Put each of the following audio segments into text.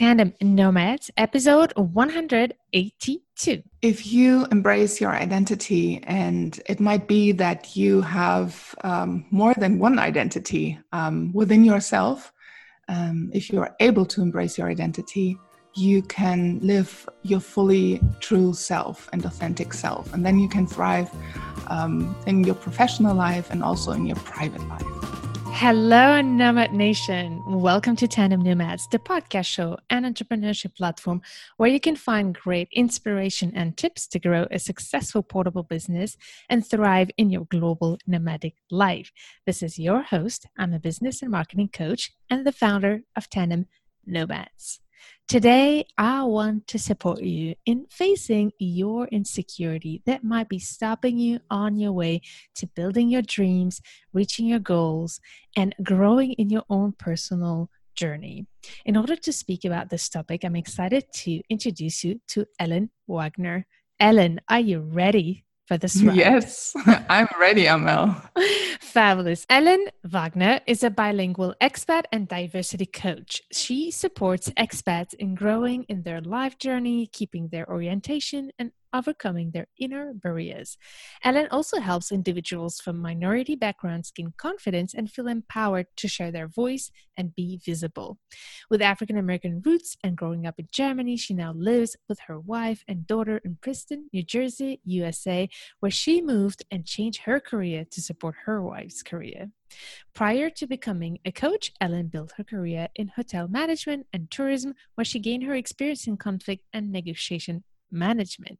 Tandem Nomads, episode 182. If you embrace your identity, and it might be that you have um, more than one identity um, within yourself, um, if you're able to embrace your identity, you can live your fully true self and authentic self. And then you can thrive um, in your professional life and also in your private life. Hello, Nomad Nation. Welcome to Tandem Nomads, the podcast show and entrepreneurship platform where you can find great inspiration and tips to grow a successful portable business and thrive in your global nomadic life. This is your host. I'm a business and marketing coach and the founder of Tandem Nomads. Today, I want to support you in facing your insecurity that might be stopping you on your way to building your dreams, reaching your goals, and growing in your own personal journey. In order to speak about this topic, I'm excited to introduce you to Ellen Wagner. Ellen, are you ready for this? Yes, I'm ready, Amel. Fabulous. Ellen Wagner is a bilingual expat and diversity coach. She supports expats in growing in their life journey, keeping their orientation, and overcoming their inner barriers. Ellen also helps individuals from minority backgrounds gain confidence and feel empowered to share their voice and be visible. With African American roots and growing up in Germany, she now lives with her wife and daughter in Princeton, New Jersey, USA, where she moved and changed her career to support her wife's career. Prior to becoming a coach, Ellen built her career in hotel management and tourism, where she gained her experience in conflict and negotiation management.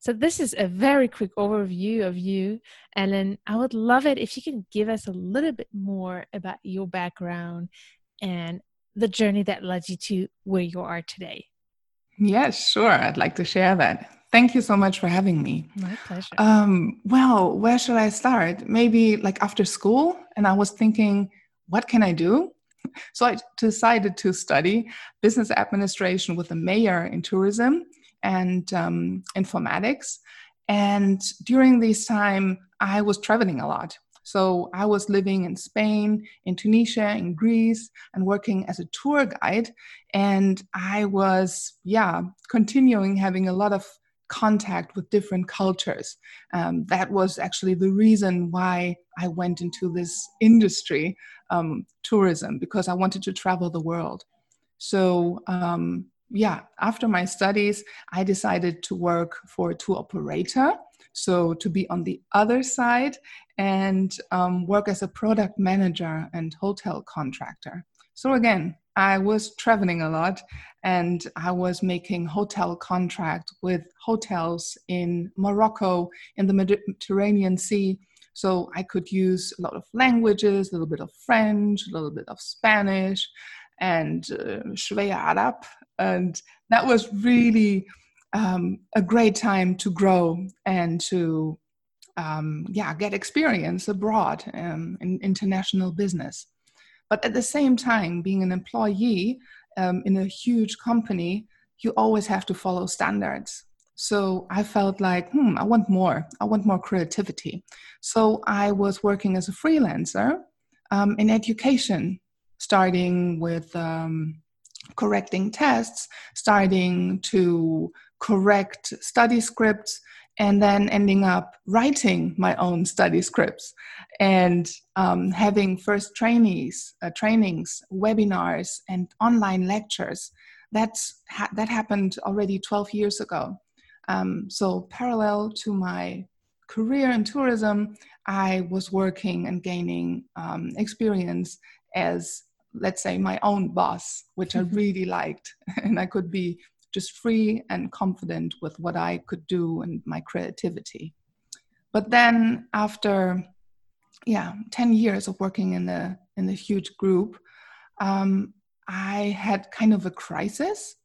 So, this is a very quick overview of you, Ellen. I would love it if you can give us a little bit more about your background and the journey that led you to where you are today. Yes, sure. I'd like to share that. Thank you so much for having me. My pleasure. Um, well, where should I start? Maybe like after school. And I was thinking, what can I do? So I decided to study business administration with a major in tourism and um, informatics. And during this time, I was traveling a lot. So I was living in Spain, in Tunisia, in Greece, and working as a tour guide. And I was, yeah, continuing having a lot of contact with different cultures. Um, that was actually the reason why I went into this industry, um, tourism, because I wanted to travel the world. So um, yeah, after my studies, I decided to work for a tour operator. So to be on the other side and um, work as a product manager and hotel contractor. So again, I was traveling a lot and I was making hotel contract with hotels in Morocco in the Mediterranean Sea. So I could use a lot of languages, a little bit of French, a little bit of Spanish, and uh, Arab. And that was really um, a great time to grow and to um, yeah get experience abroad um, in international business. But at the same time, being an employee um, in a huge company, you always have to follow standards. So I felt like, hmm, I want more. I want more creativity. So I was working as a freelancer um, in education starting with um, correcting tests, starting to correct study scripts, and then ending up writing my own study scripts and um, having first trainees, uh, trainings, webinars, and online lectures. That's ha- that happened already 12 years ago. Um, so parallel to my career in tourism, I was working and gaining um, experience as let's say my own boss which i mm-hmm. really liked. And i could be just free and confident with what i could do and my creativity. But then after yeah 10 years of working in the in the huge group um, i had kind of a crisis.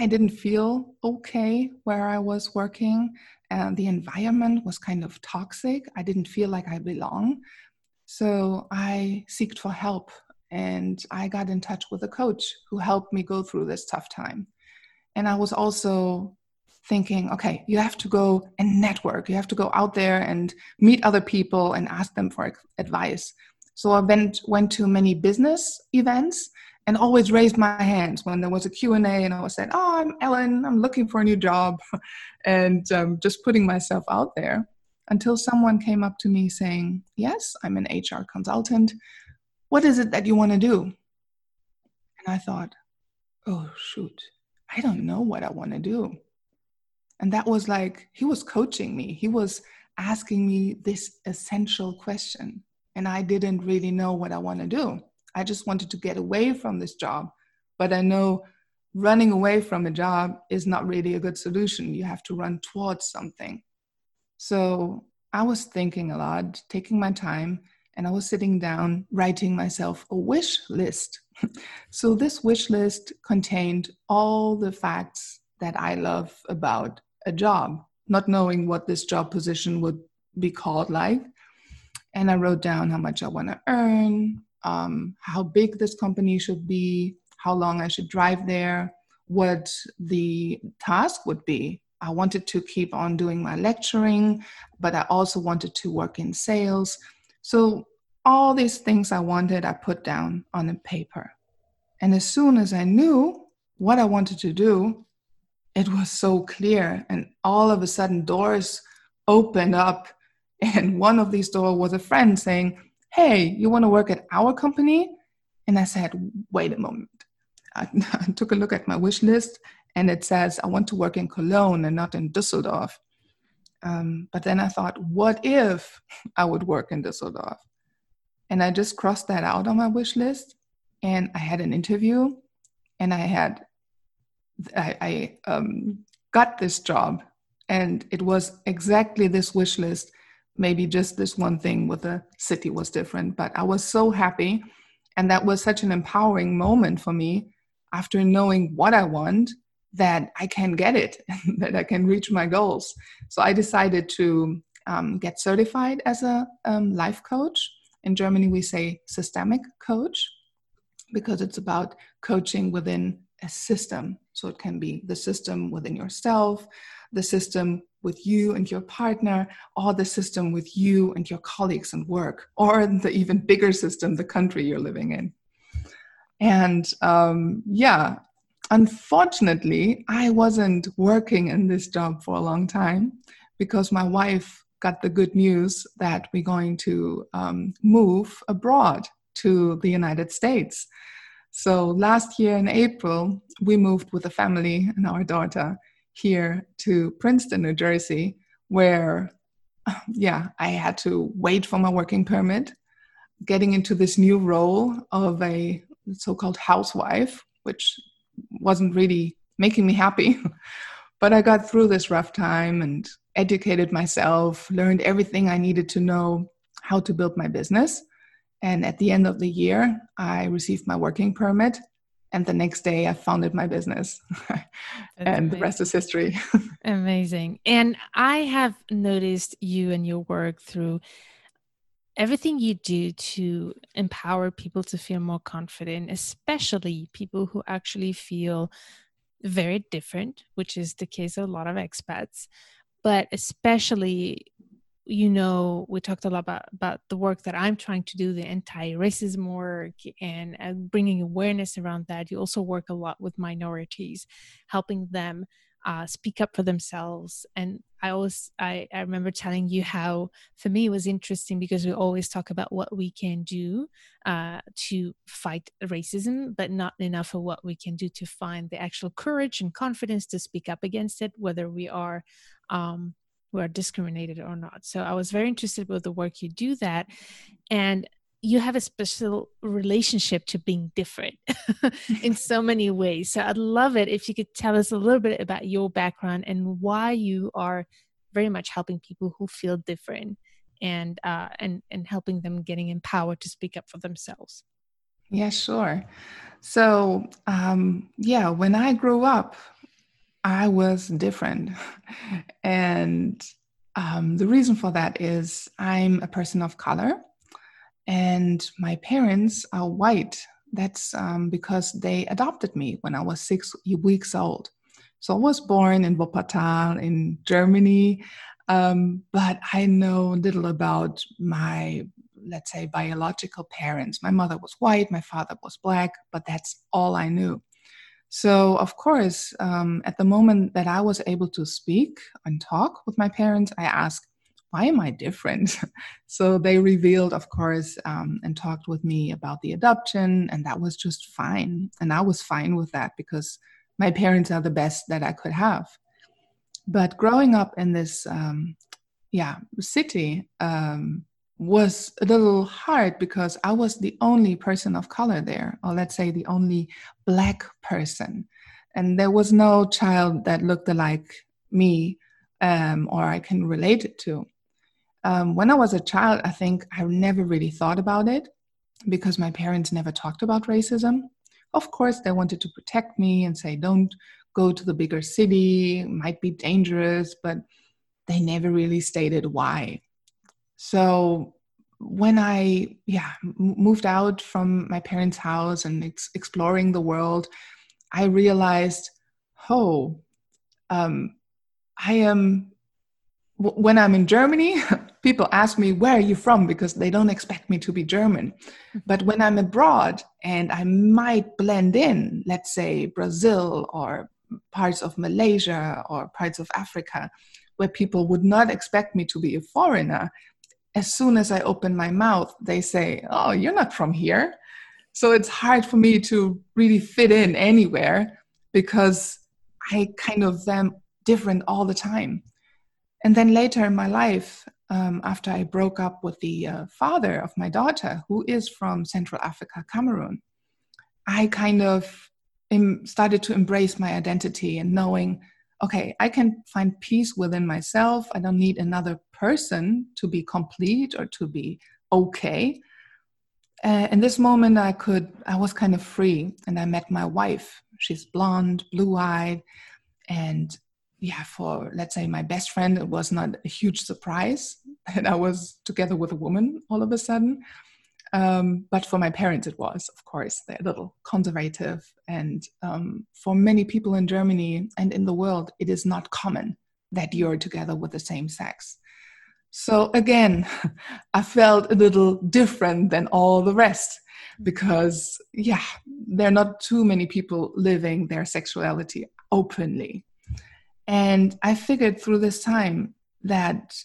I didn't feel okay where i was working and the environment was kind of toxic. I didn't feel like i belong. So i seeked for help and I got in touch with a coach who helped me go through this tough time. And I was also thinking, okay, you have to go and network. You have to go out there and meet other people and ask them for advice. So I went went to many business events and always raised my hands when there was a q&a and i was saying oh i'm ellen i'm looking for a new job and um, just putting myself out there until someone came up to me saying yes i'm an hr consultant what is it that you want to do and i thought oh shoot i don't know what i want to do and that was like he was coaching me he was asking me this essential question and i didn't really know what i want to do I just wanted to get away from this job. But I know running away from a job is not really a good solution. You have to run towards something. So I was thinking a lot, taking my time, and I was sitting down writing myself a wish list. so this wish list contained all the facts that I love about a job, not knowing what this job position would be called like. And I wrote down how much I want to earn, um, how big this company should be, how long I should drive there, what the task would be. I wanted to keep on doing my lecturing, but I also wanted to work in sales. So, all these things I wanted, I put down on a paper. And as soon as I knew what I wanted to do, it was so clear. And all of a sudden, doors opened up. And one of these doors was a friend saying, hey, you want to work at our company? And I said, wait a moment. I, I took a look at my wish list and it says, I want to work in Cologne and not in Düsseldorf. Um, but then I thought, what if I would work in Düsseldorf? And I just crossed that out on my wish list. And I had an interview and I had, I, I um, got this job. And it was exactly this wish list maybe just this one thing with the city was different but i was so happy and that was such an empowering moment for me after knowing what i want that i can get it that i can reach my goals. So i decided to um, get certified as a um, life coach. In germany we say systemic coach because it's about coaching within a system. So it can be the system within yourself the system with you and your partner, or the system with you and your colleagues and work, or the even bigger system, the country you're living in. And um, yeah, unfortunately, I wasn't working in this job for a long time because my wife got the good news that we're going to um, move abroad to the United States. So last year in April, we moved with the family and our daughter here to Princeton, New Jersey, where, yeah, I had to wait for my working permit, getting into this new role of a so called housewife, which wasn't really making me happy. but I got through this rough time and educated myself, learned everything I needed to know how to build my business. And at the end of the year, I received my working permit and the next day i founded my business and amazing. the rest is history amazing and i have noticed you and your work through everything you do to empower people to feel more confident especially people who actually feel very different which is the case of a lot of expats but especially you know we talked a lot about about the work that i'm trying to do the anti-racism work and, and bringing awareness around that. You also work a lot with minorities helping them uh, speak up for themselves and i always I, I remember telling you how for me it was interesting because we always talk about what we can do uh, to fight racism but not enough of what we can do to find the actual courage and confidence to speak up against it whether we are um, who are discriminated or not. So I was very interested with the work you do that. And you have a special relationship to being different in so many ways. So I'd love it if you could tell us a little bit about your background and why you are very much helping people who feel different and uh, and and helping them getting empowered to speak up for themselves. Yeah, sure. So um, yeah, when I grew up, I was different. and um, the reason for that is I'm a person of color and my parents are white. That's um, because they adopted me when I was six weeks old. So I was born in Wuppertal in Germany, um, but I know little about my let's say, biological parents. My mother was white, my father was black, but that's all I knew. So, of course, um, at the moment that I was able to speak and talk with my parents, I asked, why am I different? so they revealed, of course, um, and talked with me about the adoption, and that was just fine. And I was fine with that because my parents are the best that I could have. But growing up in this, um, yeah, city, um, was a little hard because I was the only person of color there, or let's say the only black person. And there was no child that looked like me um, or I can relate it to. Um, when I was a child, I think I never really thought about it because my parents never talked about racism. Of course, they wanted to protect me and say, don't go to the bigger city, it might be dangerous, but they never really stated why. So when I yeah moved out from my parents' house and ex- exploring the world, I realized, oh, um, I am. When I'm in Germany, people ask me where are you from because they don't expect me to be German. Mm-hmm. But when I'm abroad and I might blend in, let's say Brazil or parts of Malaysia or parts of Africa, where people would not expect me to be a foreigner, as soon as I open my mouth, they say, Oh, you're not from here. So it's hard for me to really fit in anywhere because I kind of am different all the time. And then later in my life, um, after I broke up with the uh, father of my daughter, who is from Central Africa, Cameroon, I kind of started to embrace my identity and knowing okay, I can find peace within myself. I don't need another person to be complete or to be okay. Uh, in this moment, I could, I was kind of free, and I met my wife. She's blonde, blue eyed, and yeah, for let's say my best friend, it was not a huge surprise that I was together with a woman all of a sudden. Um, but for my parents, it was, of course, they're a little conservative. And um, for many people in Germany and in the world, it is not common that you're together with the same sex. So again, I felt a little different than all the rest because, yeah, there are not too many people living their sexuality openly. And I figured through this time that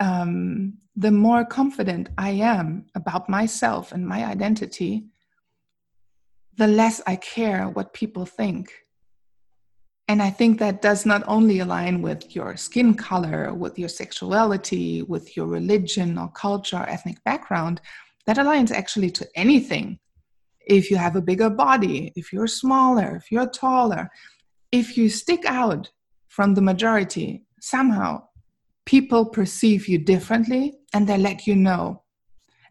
um, the more confident I am about myself and my identity, the less I care what people think. And I think that does not only align with your skin color, with your sexuality, with your religion or culture or ethnic background, that aligns actually to anything. If you have a bigger body, if you're smaller, if you're taller, if you stick out from the majority, somehow people perceive you differently and they let you know.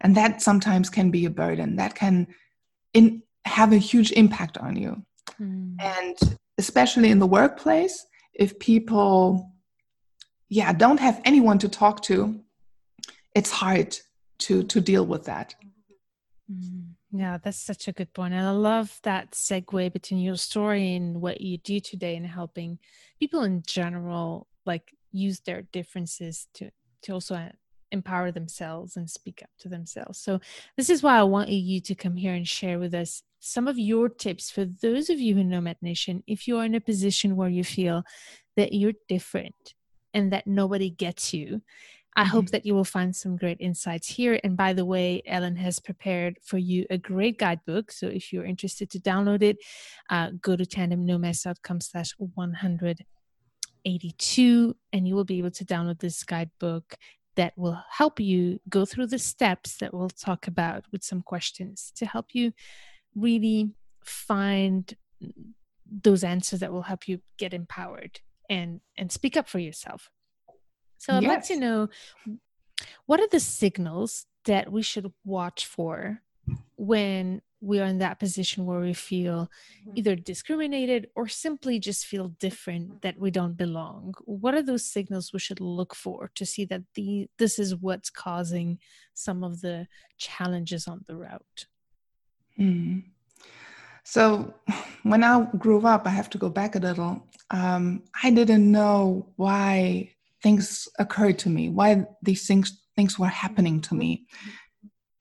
And that sometimes can be a burden. That can in, have a huge impact on you. Mm. And especially in the workplace, if people, yeah, don't have anyone to talk to, it's hard to to deal with that. Mm. Yeah, that's such a good point. And I love that segue between your story and what you do today in helping people in general, like use their differences to to also uh, empower themselves and speak up to themselves. So this is why I want you to come here and share with us some of your tips for those of you who Nomad Nation. If you are in a position where you feel that you're different and that nobody gets you, I mm-hmm. hope that you will find some great insights here. And by the way, Ellen has prepared for you a great guidebook. So if you're interested to download it, uh, go to tandemnomads.com slash 100 82 and you will be able to download this guidebook that will help you go through the steps that we'll talk about with some questions to help you really find those answers that will help you get empowered and and speak up for yourself so i'd yes. like to know what are the signals that we should watch for when we are in that position where we feel mm-hmm. either discriminated or simply just feel different that we don't belong what are those signals we should look for to see that the this is what's causing some of the challenges on the route mm. so when i grew up i have to go back a little um, i didn't know why things occurred to me why these things things were happening to me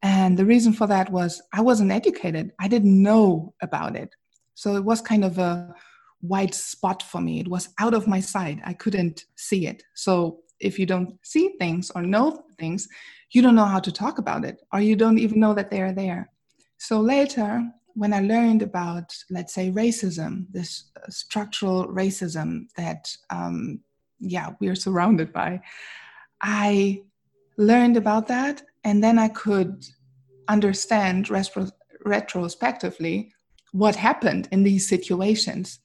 And the reason for that was I wasn't educated. I didn't know about it. So it was kind of a white spot for me. It was out of my sight. I couldn't see it. So if you don't see things or know things, you don't know how to talk about it, or you don't even know that they are there. So later, when I learned about, let's say, racism, this uh, structural racism that, um, yeah, we are surrounded by, I learned about that, and then I could understand retro- retrospectively what happened in these situations.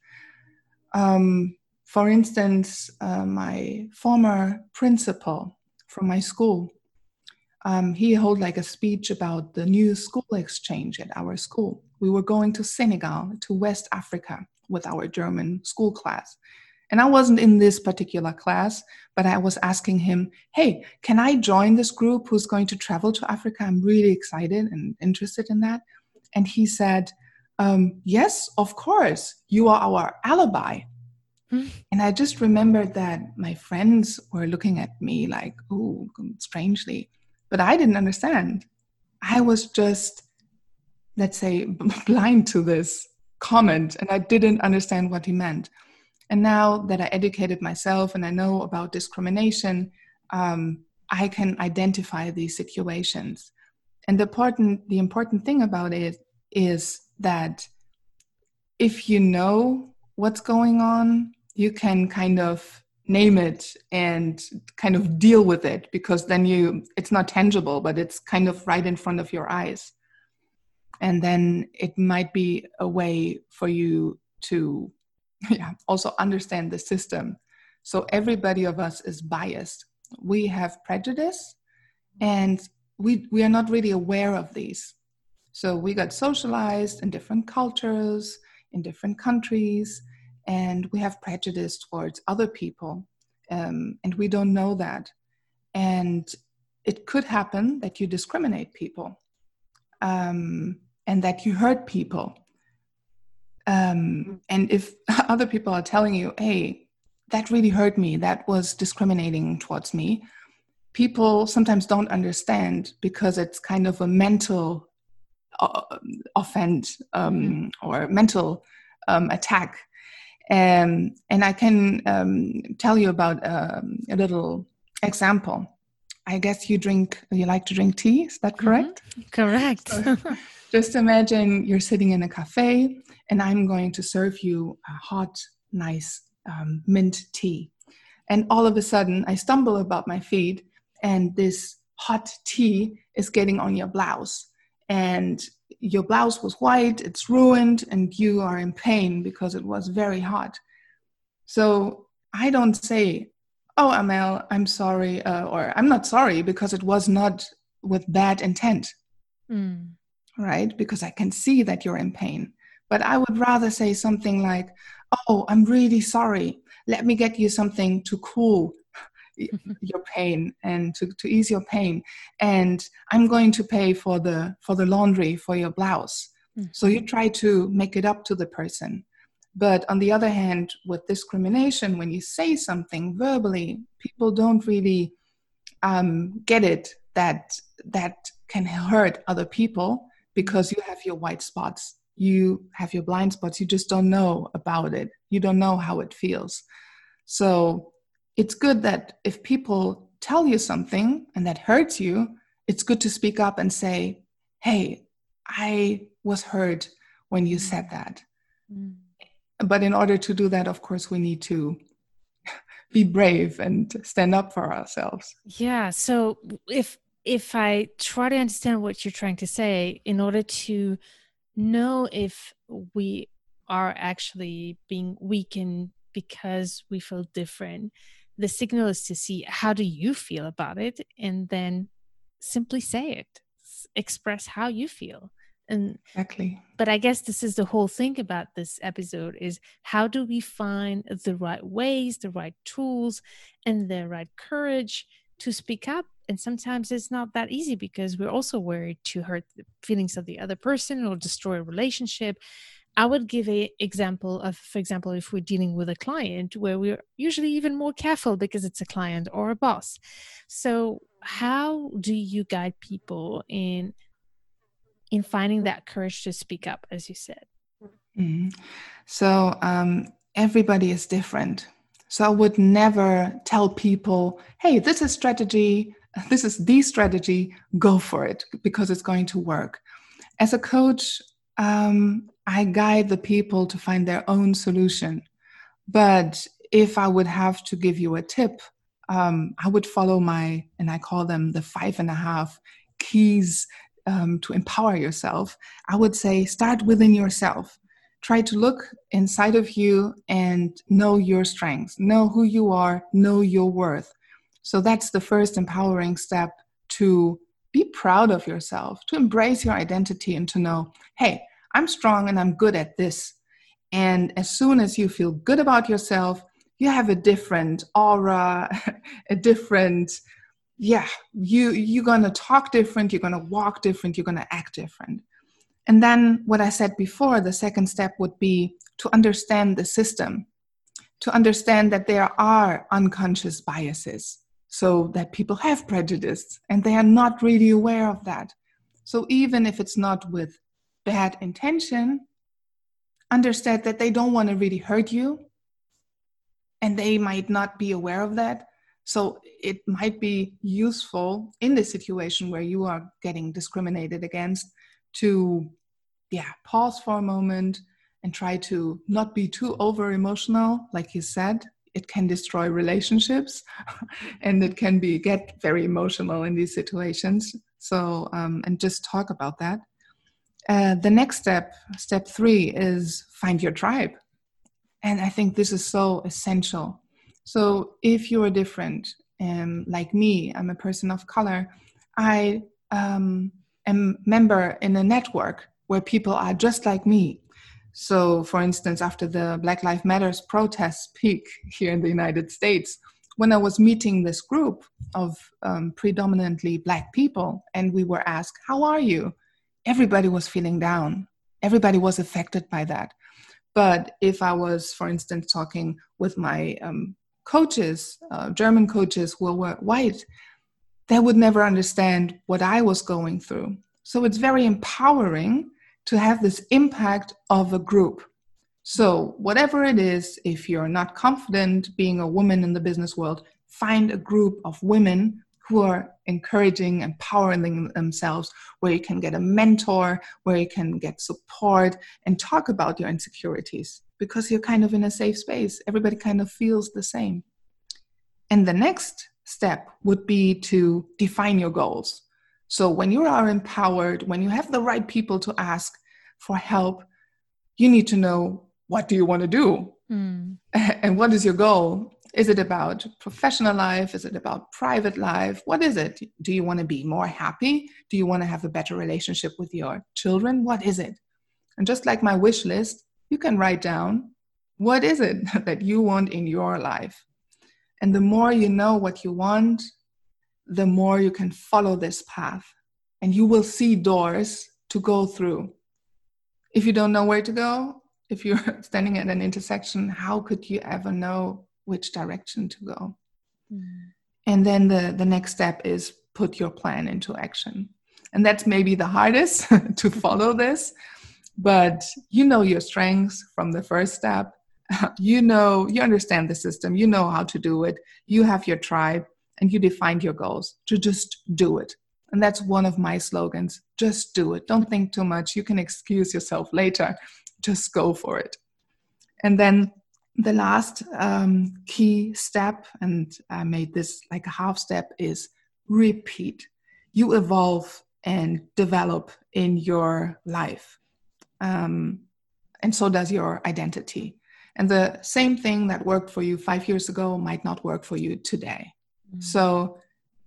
Um, for instance, uh, my former principal from my school, um, he held like a speech about the new school exchange at our school. We were going to Senegal, to West Africa, with our German school class. And I wasn't in this particular class, but I was asking him, hey, can I join this group who's going to travel to Africa? I'm really excited and interested in that. And he said, um, yes, of course, you are our alibi. Hmm. And I just remembered that my friends were looking at me like, oh, strangely. But I didn't understand. I was just, let's say, blind to this comment and I didn't understand what he meant. And now that I educated myself and I know about discrimination, um, I can identify these situations. And the important, the important thing about it is that if you know what's going on, you can kind of name it and kind of deal with it because then you it's not tangible but it's kind of right in front of your eyes and then it might be a way for you to yeah, also understand the system. So everybody of us is biased. We have prejudice and we, we are not really aware of these. So we got socialized in different cultures, in different countries, and we have prejudice towards other people. Um, and we don't know that. And it could happen that you discriminate people um, and that you hurt people um, and if other people are telling you, hey, that really hurt me, that was discriminating towards me, people sometimes don't understand because it's kind of a mental uh, offense um, mm-hmm. or mental um, attack. Um, and I can um, tell you about um, a little example. I guess you drink, you like to drink tea, is that correct? Mm-hmm. Correct. So just imagine you're sitting in a cafe and I'm going to serve you a hot, nice um, mint tea. And all of a sudden, I stumble about my feet, and this hot tea is getting on your blouse. And your blouse was white, it's ruined, and you are in pain because it was very hot. So I don't say, Oh, Amel, I'm sorry, uh, or I'm not sorry because it was not with bad intent. Mm. Right? Because I can see that you're in pain. But I would rather say something like, Oh, I'm really sorry. Let me get you something to cool your pain and to, to ease your pain. And I'm going to pay for the for the laundry for your blouse. Mm-hmm. So you try to make it up to the person. But on the other hand, with discrimination, when you say something verbally, people don't really um, get it that that can hurt other people because you have your white spots you have your blind spots you just don't know about it. You don't know how it feels. So it's good that if people tell you something and that hurts you it's good to speak up and say hey i was hurt when you said that. Mm. but in order to do that of course we need to be brave and stand up for ourselves. Yeah so if if i try to understand what you're trying to say in order to know if we are actually being weakened because we feel different the signal is to see how do you feel about it? And then simply say it. Express how you feel. And exactly. but i guess this is the whole thing about this episode is how do we find the right ways the right tools and the right courage to speak up and sometimes it's not that easy because we're also worried to hurt the feelings of the other person or destroy a relationship i would give a example of for example if we're dealing with a client where we're usually even more careful because it's a client or a boss so how do you guide people in in finding that courage to speak up, as you said? Mm-hmm. So, um, everybody is different. So, I would never tell people, hey, this is strategy, this is the strategy, go for it because it's going to work. As a coach, um, I guide the people to find their own solution. But if I would have to give you a tip, um, I would follow my, and I call them the five and a half keys um, to empower yourself. I would say start within yourself. Try to look inside of you and know your strengths, know who you are, know your worth. So that's the first empowering step to be proud of yourself, to embrace your identity, and to know, hey, I'm strong and I'm good at this. And as soon as you feel good about yourself, you have a different aura, a different, yeah, you you're gonna talk different, you're gonna walk different, you're gonna act different. And then what I said before, the second step would be to understand the system, to understand that there are unconscious biases, so that people have prejudice and they are not really aware of that. So even if it's not with bad intention, understand that they don't want to really hurt you and they might not be aware of that. So it might be useful in the situation where you are getting discriminated against to, yeah, pause for a moment and try to not be too over emotional, like you said. It can destroy relationships, and it can be get very emotional in these situations. So, um, and just talk about that. Uh, the next step, step three, is find your tribe. And I think this is so essential. So if you're different, um, like me, I'm a person of color, I um, am member in a network where people are just like me. So, for instance, after the Black Lives Matters protests peak here in the United States, when I was meeting this group of um, predominantly Black people, and we were asked, How are you? Everybody was feeling down. Everybody was affected by that. But if I was, for instance, talking with my um, coaches, uh, German coaches who were white, they would never understand what I was going through. So it's very empowering to have this impact of a group. So, whatever it is, if you're not confident being a woman in the business world, find a group of women who are encouraging, empowering themselves, where you can get a mentor, where you can get support and talk about your insecurities because you're kind of in a safe space. Everybody kind of feels the same. And the next step would be to define your goals. So when you are empowered, when you have the right people to ask for help, you need to know what do you want to do? Mm. And what is your goal? Is it about professional life? Is it about private life? What is it? Do you want to be more happy? Do you want to have a better relationship with your children? What is it? And just like my wish list, you can write down what is it that you want in your life? And the more you know what you want, the more you can follow this path and you will see doors to go through. If you don't know where to go, if you're standing at an intersection, how could you ever know which direction to go. Mm. And then the, the next step is put your plan into action. And that's maybe the hardest to follow this, but you know your strengths from the first step. You know, you understand the system, you know how to do it, you have your tribe, and you defined your goals to just do it. And that's one of my slogans just do it. Don't think too much. You can excuse yourself later. Just go for it. And then the last um, key step, and I made this like a half step, is repeat. You evolve and develop in your life. Um, and so does your identity. And the same thing that worked for you five years ago might not work for you today. Mm-hmm. So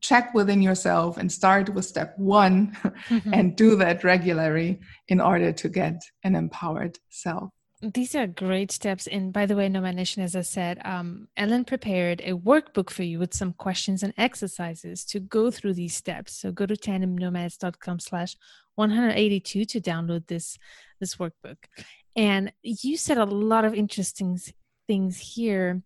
check within yourself and start with step one mm-hmm. and do that regularly in order to get an empowered self these are great steps. And by the way, Nomad Nation, as I said, um, Ellen prepared a workbook for you with some questions and exercises to go through these steps. So go to tandemnomads.com slash 182 to download this, this workbook. And you said a lot of interesting things here.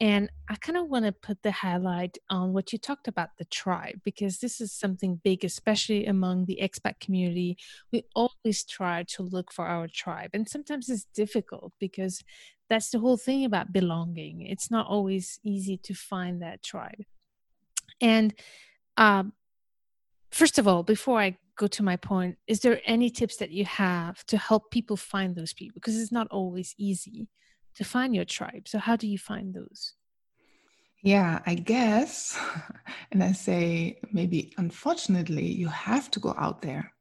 And I kind of want to put the highlight on what you talked about the tribe, because this is something big, especially among the expat community. We always try to look for our tribe. And sometimes it's difficult because that's the whole thing about belonging. It's not always easy to find that tribe. And um, first of all, before I go to my point, is there any tips that you have to help people find those people? Because it's not always easy to find your tribe. So, how do you find those? Yeah, I guess. And I say, maybe unfortunately, you have to go out there.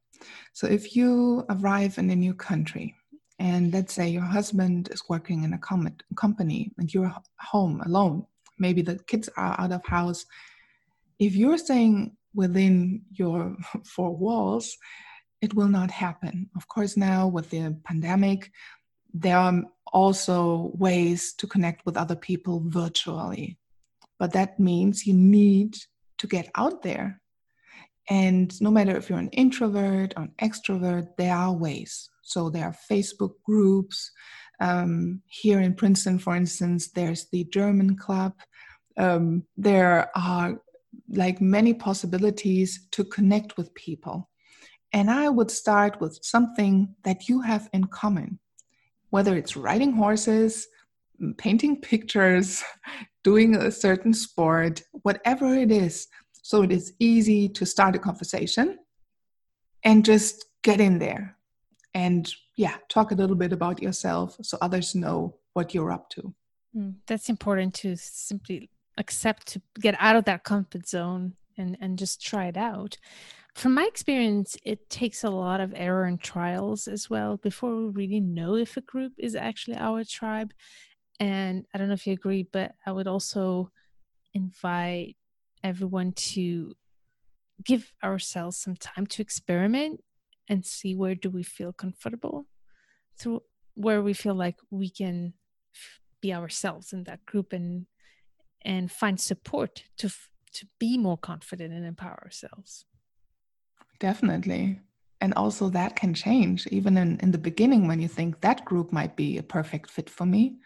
So, if you arrive in a new country, and let's say your husband is working in a com- company and you're home alone, maybe the kids are out of house. If you're staying within your four walls, it will not happen. Of course, now with the pandemic, there are also ways to connect with other people virtually. But that means you need to get out there. And no matter if you're an introvert or an extrovert, there are ways. So there are Facebook groups. Um, here in Princeton, for instance, there's the German Club. Um, there are like many possibilities to connect with people. And I would start with something that you have in common whether it's riding horses, painting pictures, doing a certain sport, whatever it is. So it is easy to start a conversation and just get in there and yeah, talk a little bit about yourself so others know what you're up to. Mm, that's important to simply accept to get out of that comfort zone and and just try it out from my experience, it takes a lot of error and trials as well before we really know if a group is actually our tribe. And I don't know if you agree, but I would also invite everyone to give ourselves some time to experiment and see where do we feel comfortable through where we feel like we can be ourselves in that group and and find support to to be more confident and empower ourselves Definitely. And also, that can change. Even in, in the beginning, when you think that group might be a perfect fit for me,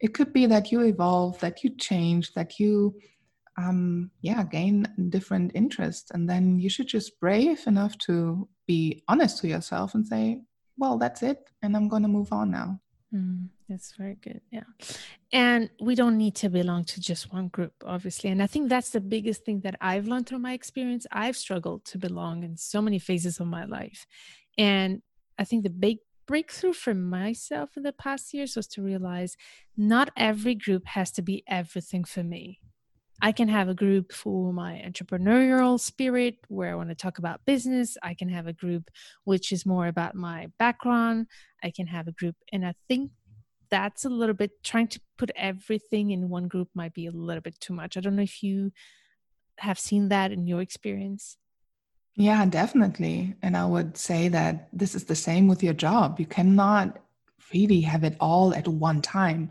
it could be that you evolve, that you change, that you, um, yeah, gain different interests. And then you should just brave enough to be honest to yourself and say, well, that's it. And I'm going to move on now. Mm, that's very good. Yeah. And we don't need to belong to just one group, obviously. And I think that's the biggest thing that I've learned through my experience. I've struggled to belong in so many phases of my life. And I think the big breakthrough for myself in the past years was to realize not every group has to be everything for me. I can have a group for my entrepreneurial spirit where I want to talk about business. I can have a group which is more about my background. I can have a group. And I think that's a little bit trying to put everything in one group might be a little bit too much. I don't know if you have seen that in your experience. Yeah, definitely. And I would say that this is the same with your job. You cannot really have it all at one time.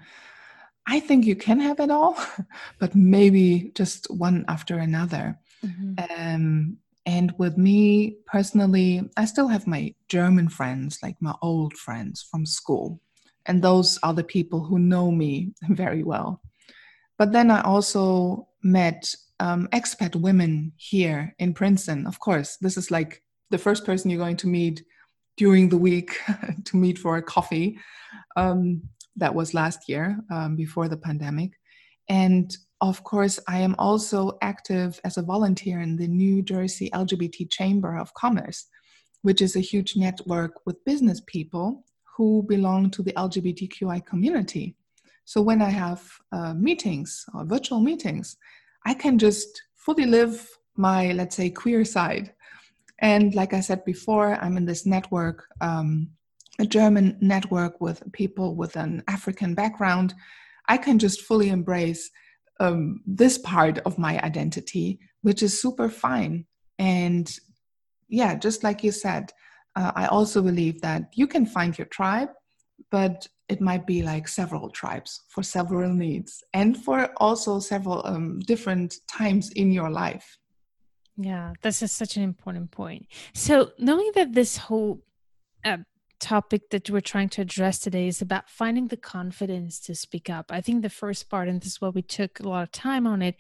I think you can have it all, but maybe just one after another. Mm-hmm. Um, and with me personally, I still have my German friends, like my old friends from school. And those are the people who know me very well. But then I also met um, expat women here in Princeton. Of course, this is like the first person you're going to meet during the week to meet for a coffee. Um, that was last year um, before the pandemic. And of course, I am also active as a volunteer in the New Jersey LGBT Chamber of Commerce, which is a huge network with business people who belong to the LGBTQI community. So when I have uh, meetings or virtual meetings, I can just fully live my, let's say, queer side. And like I said before, I'm in this network um, a German network with people with an African background, I can just fully embrace um, this part of my identity, which is super fine. And yeah, just like you said, uh, I also believe that you can find your tribe, but it might be like several tribes for several needs and for also several um, different times in your life. Yeah, this is such an important point. So, knowing that this whole uh, topic that we're trying to address today is about finding the confidence to speak up. I think the first part, and this is why we took a lot of time on it,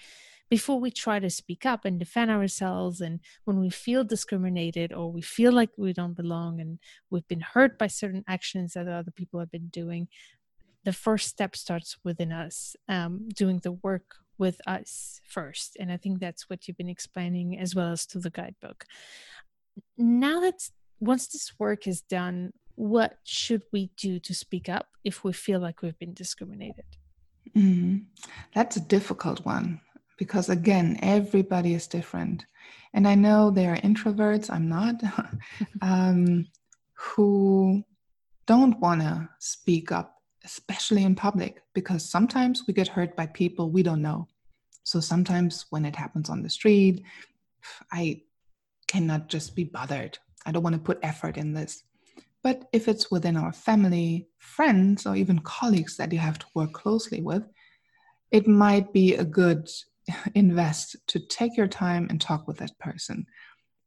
before we try to speak up and defend ourselves and when we feel discriminated or we feel like we don't belong and we've been hurt by certain actions that other people have been doing the first step starts within us um, doing the work with us first. And i think that's what you've been explaining as well as to the guidebook. Now that once this work is done what should we do to speak up if we feel like we've been discriminated? Mm, that's a difficult one because again, everybody is different. And I know there are introverts, I'm not, um, who don't want to speak up, especially in public, because sometimes we get hurt by people we don't know. So sometimes when it happens on the street, I cannot just be bothered. I don't want to put effort in this. But if it's within our family, friends, or even colleagues that you have to work closely with, it might be a good invest to take your time and talk with that person.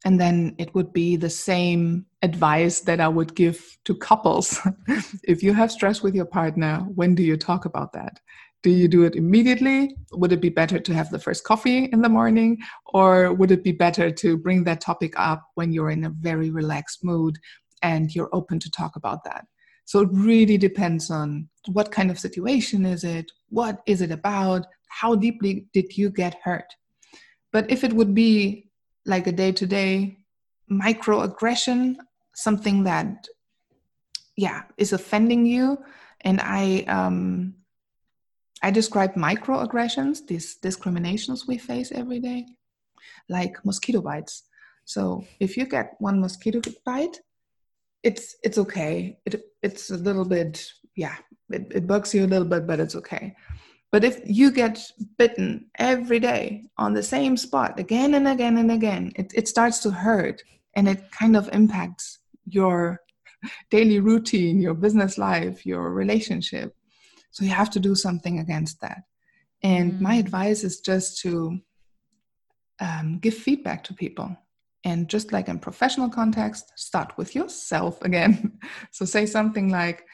And then it would be the same advice that I would give to couples. if you have stress with your partner, when do you talk about that? Do you do it immediately? Would it be better to have the first coffee in the morning? Or would it be better to bring that topic up when you're in a very relaxed mood and you're open to talk about that? So it really depends on what kind of situation is it? What is it about? how deeply did you get hurt? But if it would be like a day to day microaggression, something that, yeah, is offending you, and I, um, I describe microaggressions, these discriminations we face every day, like mosquito bites. So if you get one mosquito bite, it's it's okay. It it's a little bit yeah, it, it bugs you a little bit, but it's okay. But if you get bitten every day on the same spot again and again and again, it, it starts to hurt and it kind of impacts your daily routine, your business life, your relationship. So you have to do something against that. And mm. my advice is just to um, give feedback to people. And just like in professional context, start with yourself again. so say something like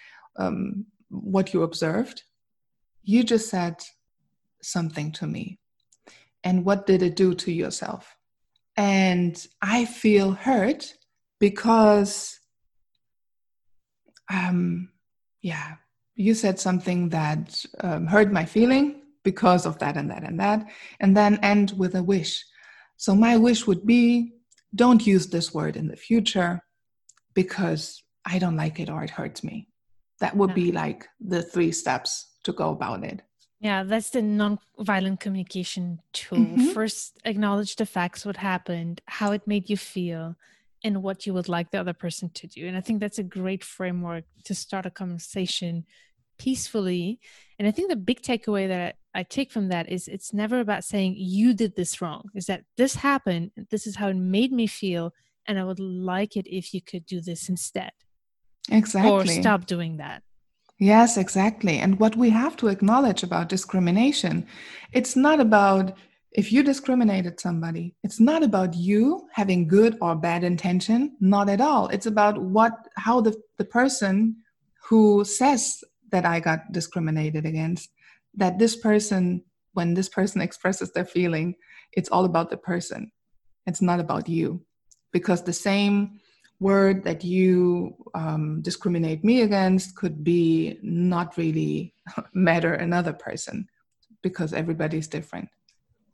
um, what you observed you just said something to me. And what did it do to yourself? And I feel hurt because, um, yeah, you said something that um, hurt my feeling because of that and that and that, and then end with a wish. So my wish would be don't use this word in the future because I don't like it or it hurts me. That would be like the three steps to go about it. Yeah, that's the non-violent communication tool. Mm-hmm. First, acknowledge the facts, what happened, how it made you feel, and what you would like the other person to do. And I think that's a great framework to start a conversation peacefully. And I think the big takeaway that I take from that is it's never about saying you did this wrong. Is that this happened, this is how it made me feel, and I would like it if you could do this instead. Exactly. Or stop doing that. Yes, exactly. And what we have to acknowledge about discrimination, it's not about if you discriminated somebody, it's not about you having good or bad intention, not at all. It's about what how the, the person who says that I got discriminated against, that this person, when this person expresses their feeling, it's all about the person. It's not about you. Because the same word that you um, discriminate me against could be not really matter another person because everybody's different.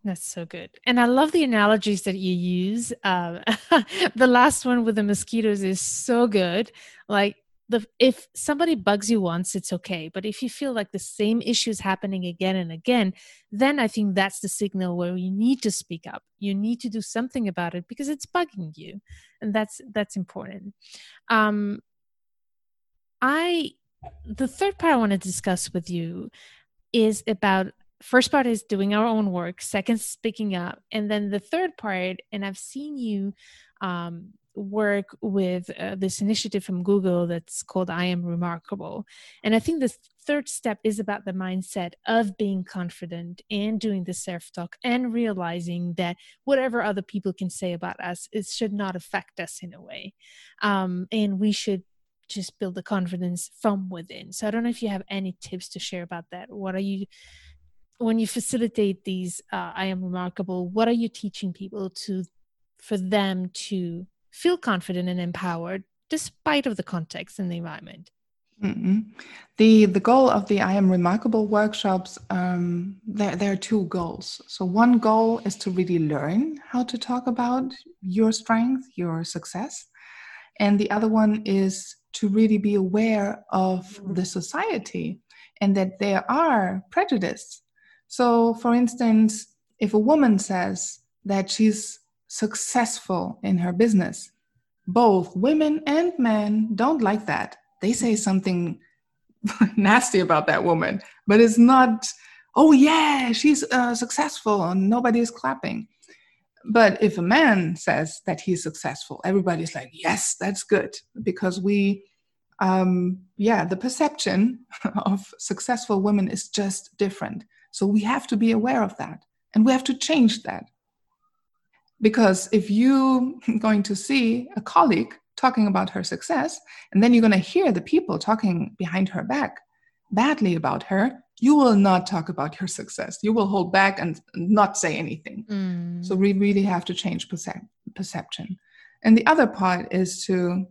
That's so good. And i love the analogies that you use um, the last one with the mosquitoes is so good. Like the if somebody bugs you once it's okay but if you feel like the same issue is happening again and again then i think that's the signal where you need to speak up. You need to do something about it because it's bugging you and that's that's important. Um i the third part i want to discuss with you is about first part is doing our own work second speaking up and then the third part and i've seen you um work with uh, this initiative from Google that's called I Am Remarkable. And I think the third step is about the mindset of being confident and doing the self talk and realizing that whatever other people can say about us, it should not affect us in a way. Um, and we should just build the confidence from within. So I don't know if you have any tips to share about that. What are you when you facilitate these uh, I am remarkable, what are you teaching people to for them to feel confident and empowered despite of the context and the environment? Mm-hmm. The the goal of the I Am Remarkable workshops um, there there are two goals. So one goal is to really learn how to talk about your strength, your success, and the other one is to really be aware of the society and that there are prejudices. So, for instance, if a woman says that she's successful in her business, both women and men don't like that they say something nasty about that woman, but it's not, oh yeah, she's uh, successful and nobody's clapping. But if a man says that he's successful, everybody's like, yes, that's good because we, um, yeah, the perception of successful women is just different. So we have to be aware of that and we have to change that. Because if you're going to see a colleague talking about her success, and then you're going to hear the people talking behind her back badly about her, you will not talk about your success. You will hold back and not say anything. Mm. So we really have to change percep- perception. And the other part is to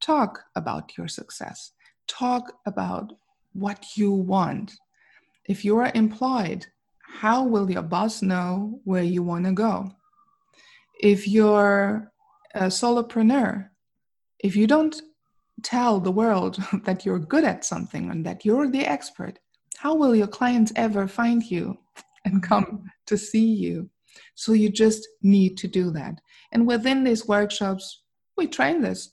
talk about your success, talk about what you want. If you are employed, how will your boss know where you want to go? If you're a solopreneur, if you don't tell the world that you're good at something and that you're the expert, how will your clients ever find you and come to see you? So you just need to do that. And within these workshops, we train this.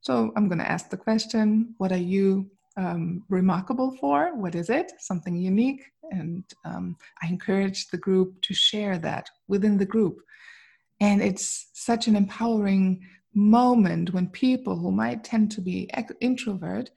So I'm going to ask the question what are you um, remarkable for? What is it? Something unique. And um, I encourage the group to share that within the group. And it's such an empowering moment when people who might tend to be introvert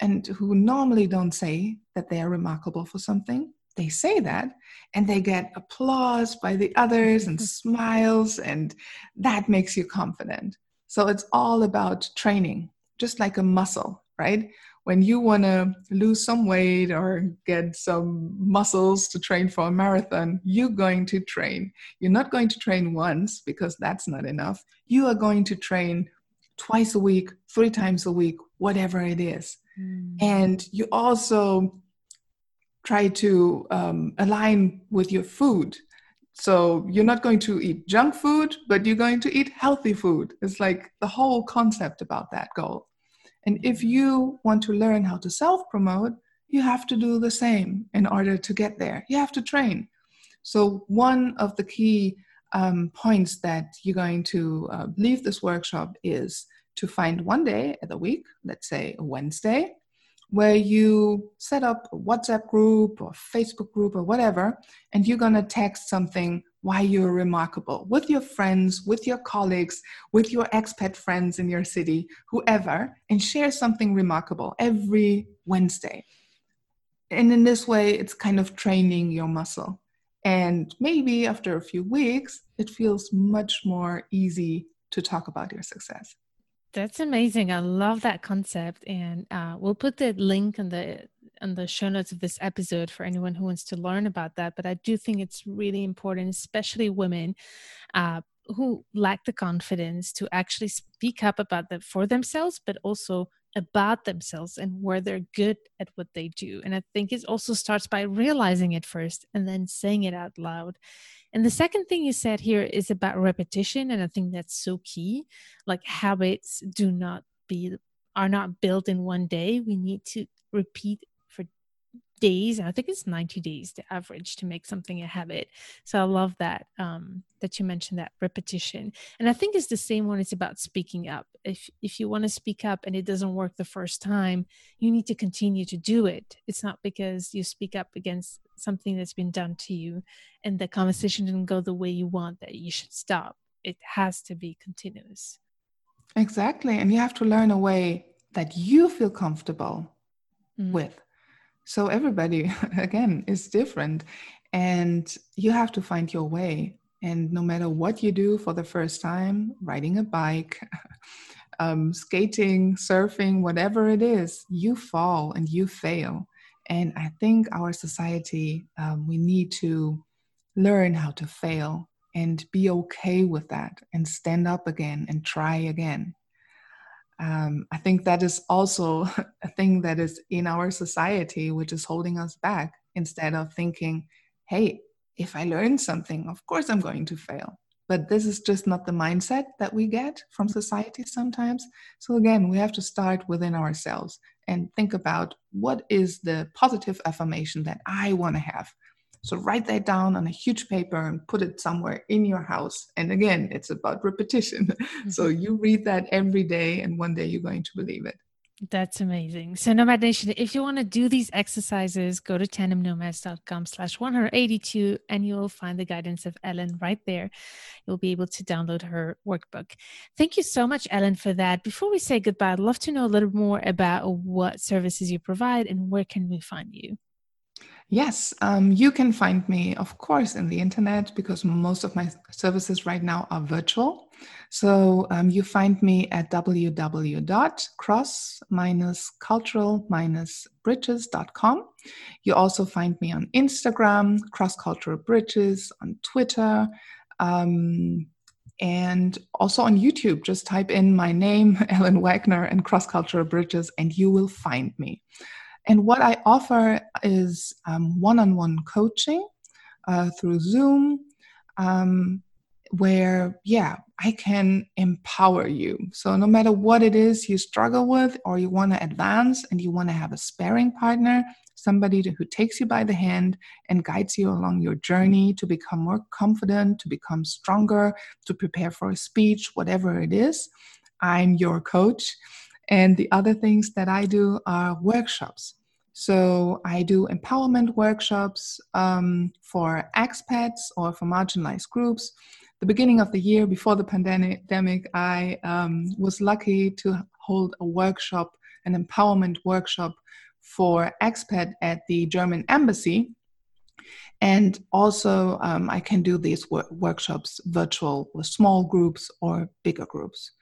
and who normally don't say that they are remarkable for something they say that and they get applause by the others and smiles and that makes you confident. So it's all about training just like a muscle right when you want to lose some weight or get some muscles to train for a marathon, you're going to train. You're not going to train once because that's not enough. You are going to train twice a week, three times a week, whatever it is. Mm. And you also try to um, align with your food. So you're not going to eat junk food, but you're going to eat healthy food. It's like the whole concept about that goal. And if you want to learn how to self promote, you have to do the same in order to get there. You have to train. So, one of the key um, points that you're going to uh, leave this workshop is to find one day of the week, let's say a Wednesday, where you set up a WhatsApp group or Facebook group or whatever, and you're going to text something why you're remarkable with your friends, with your colleagues, with your expat friends in your city, whoever, and share something remarkable every Wednesday. And in this way, it's kind of training your muscle. And maybe after a few weeks, it feels much more easy to talk about your success. That's amazing. I love that concept. And uh, we'll put the link in the in the show notes of this episode for anyone who wants to learn about that. But I do think it's really important, especially women uh, who lack the confidence to actually speak up about that for themselves, but also about themselves and where they're good at what they do. And I think it also starts by realizing it first and then saying it out loud. And the second thing you said here is about repetition. And I think that's so key. Like habits do not be are not built in one day. We need to repeat days. And I think it's 90 days the average to make something a habit. So I love that um, that you mentioned that repetition. And I think it's the same when it's about speaking up. If if you want to speak up and it doesn't work the first time, you need to continue to do it. It's not because you speak up against something that's been done to you and the conversation didn't go the way you want that you should stop. It has to be continuous. Exactly. And you have to learn a way that you feel comfortable mm. with. So everybody, again, is different. And you have to find your way. And no matter what you do for the first time, riding a bike, um, skating, surfing, whatever it is, you fall and you fail. And I think our society, um, we need to learn how to fail and be okay with that and stand up again and try again. Um, I think that is also a thing that is in our society, which is holding us back instead of thinking, hey, if I learn something, of course I'm going to fail. But this is just not the mindset that we get from society sometimes. So, again, we have to start within ourselves and think about what is the positive affirmation that I want to have. So write that down on a huge paper and put it somewhere in your house. And again, it's about repetition. Mm-hmm. So you read that every day, and one day you're going to believe it. That's amazing. So Nomad Nation, if you want to do these exercises, go to tandemnomads.com slash 182 and you'll find the guidance of Ellen right there. You'll be able to download her workbook. Thank you so much, Ellen, for that. Before we say goodbye, I'd love to know a little more about what services you provide and where can we find you? Yes, um, you can find me, of course, in the internet because most of my services right now are virtual. So um, you find me at www.cross-cultural-bridges.com. You also find me on Instagram, Cross Cultural Bridges, on Twitter, um, and also on YouTube. Just type in my name, Ellen Wagner, and Cross Cultural Bridges, and you will find me. And what I offer is one on one coaching uh, through Zoom, um, where, yeah, I can empower you. So, no matter what it is you struggle with, or you want to advance and you want to have a sparring partner, somebody who takes you by the hand and guides you along your journey to become more confident, to become stronger, to prepare for a speech, whatever it is, I'm your coach. And the other things that I do are workshops. So I do empowerment workshops um, for expats or for marginalized groups. The beginning of the year before the pandemic, I um, was lucky to hold a workshop, an empowerment workshop for expat at the German embassy. And also, um, I can do these wor- workshops virtual with small groups or bigger groups.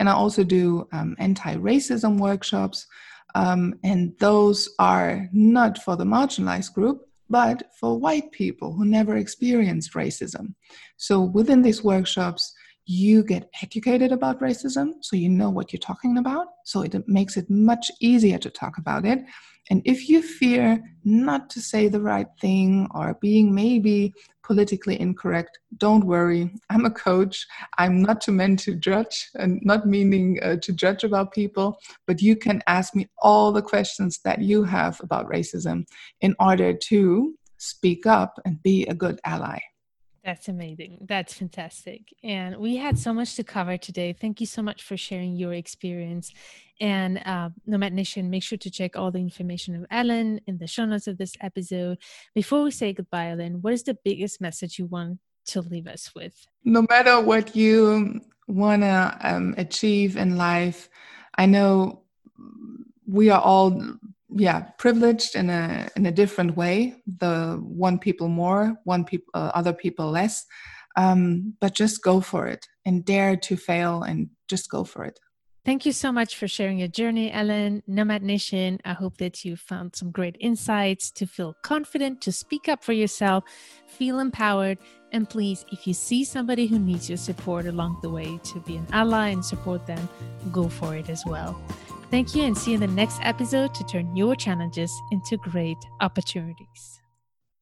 And I also do um, anti racism workshops, um, and those are not for the marginalized group, but for white people who never experienced racism. So within these workshops, you get educated about racism, so you know what you're talking about. So it makes it much easier to talk about it. And if you fear not to say the right thing or being maybe politically incorrect, don't worry. I'm a coach. I'm not meant to judge and not meaning uh, to judge about people, but you can ask me all the questions that you have about racism in order to speak up and be a good ally. That's amazing. That's fantastic. And we had so much to cover today. Thank you so much for sharing your experience. And uh, Nomad Nation, make sure to check all the information of Ellen in the show notes of this episode. Before we say goodbye, Ellen, what is the biggest message you want to leave us with? No matter what you want to um, achieve in life, I know we are all yeah privileged in a in a different way the one people more one people uh, other people less um, but just go for it and dare to fail and just go for it Thank you so much for sharing your journey, Ellen. Nomad Nation, I hope that you found some great insights to feel confident, to speak up for yourself, feel empowered. And please, if you see somebody who needs your support along the way to be an ally and support them, go for it as well. Thank you and see you in the next episode to turn your challenges into great opportunities.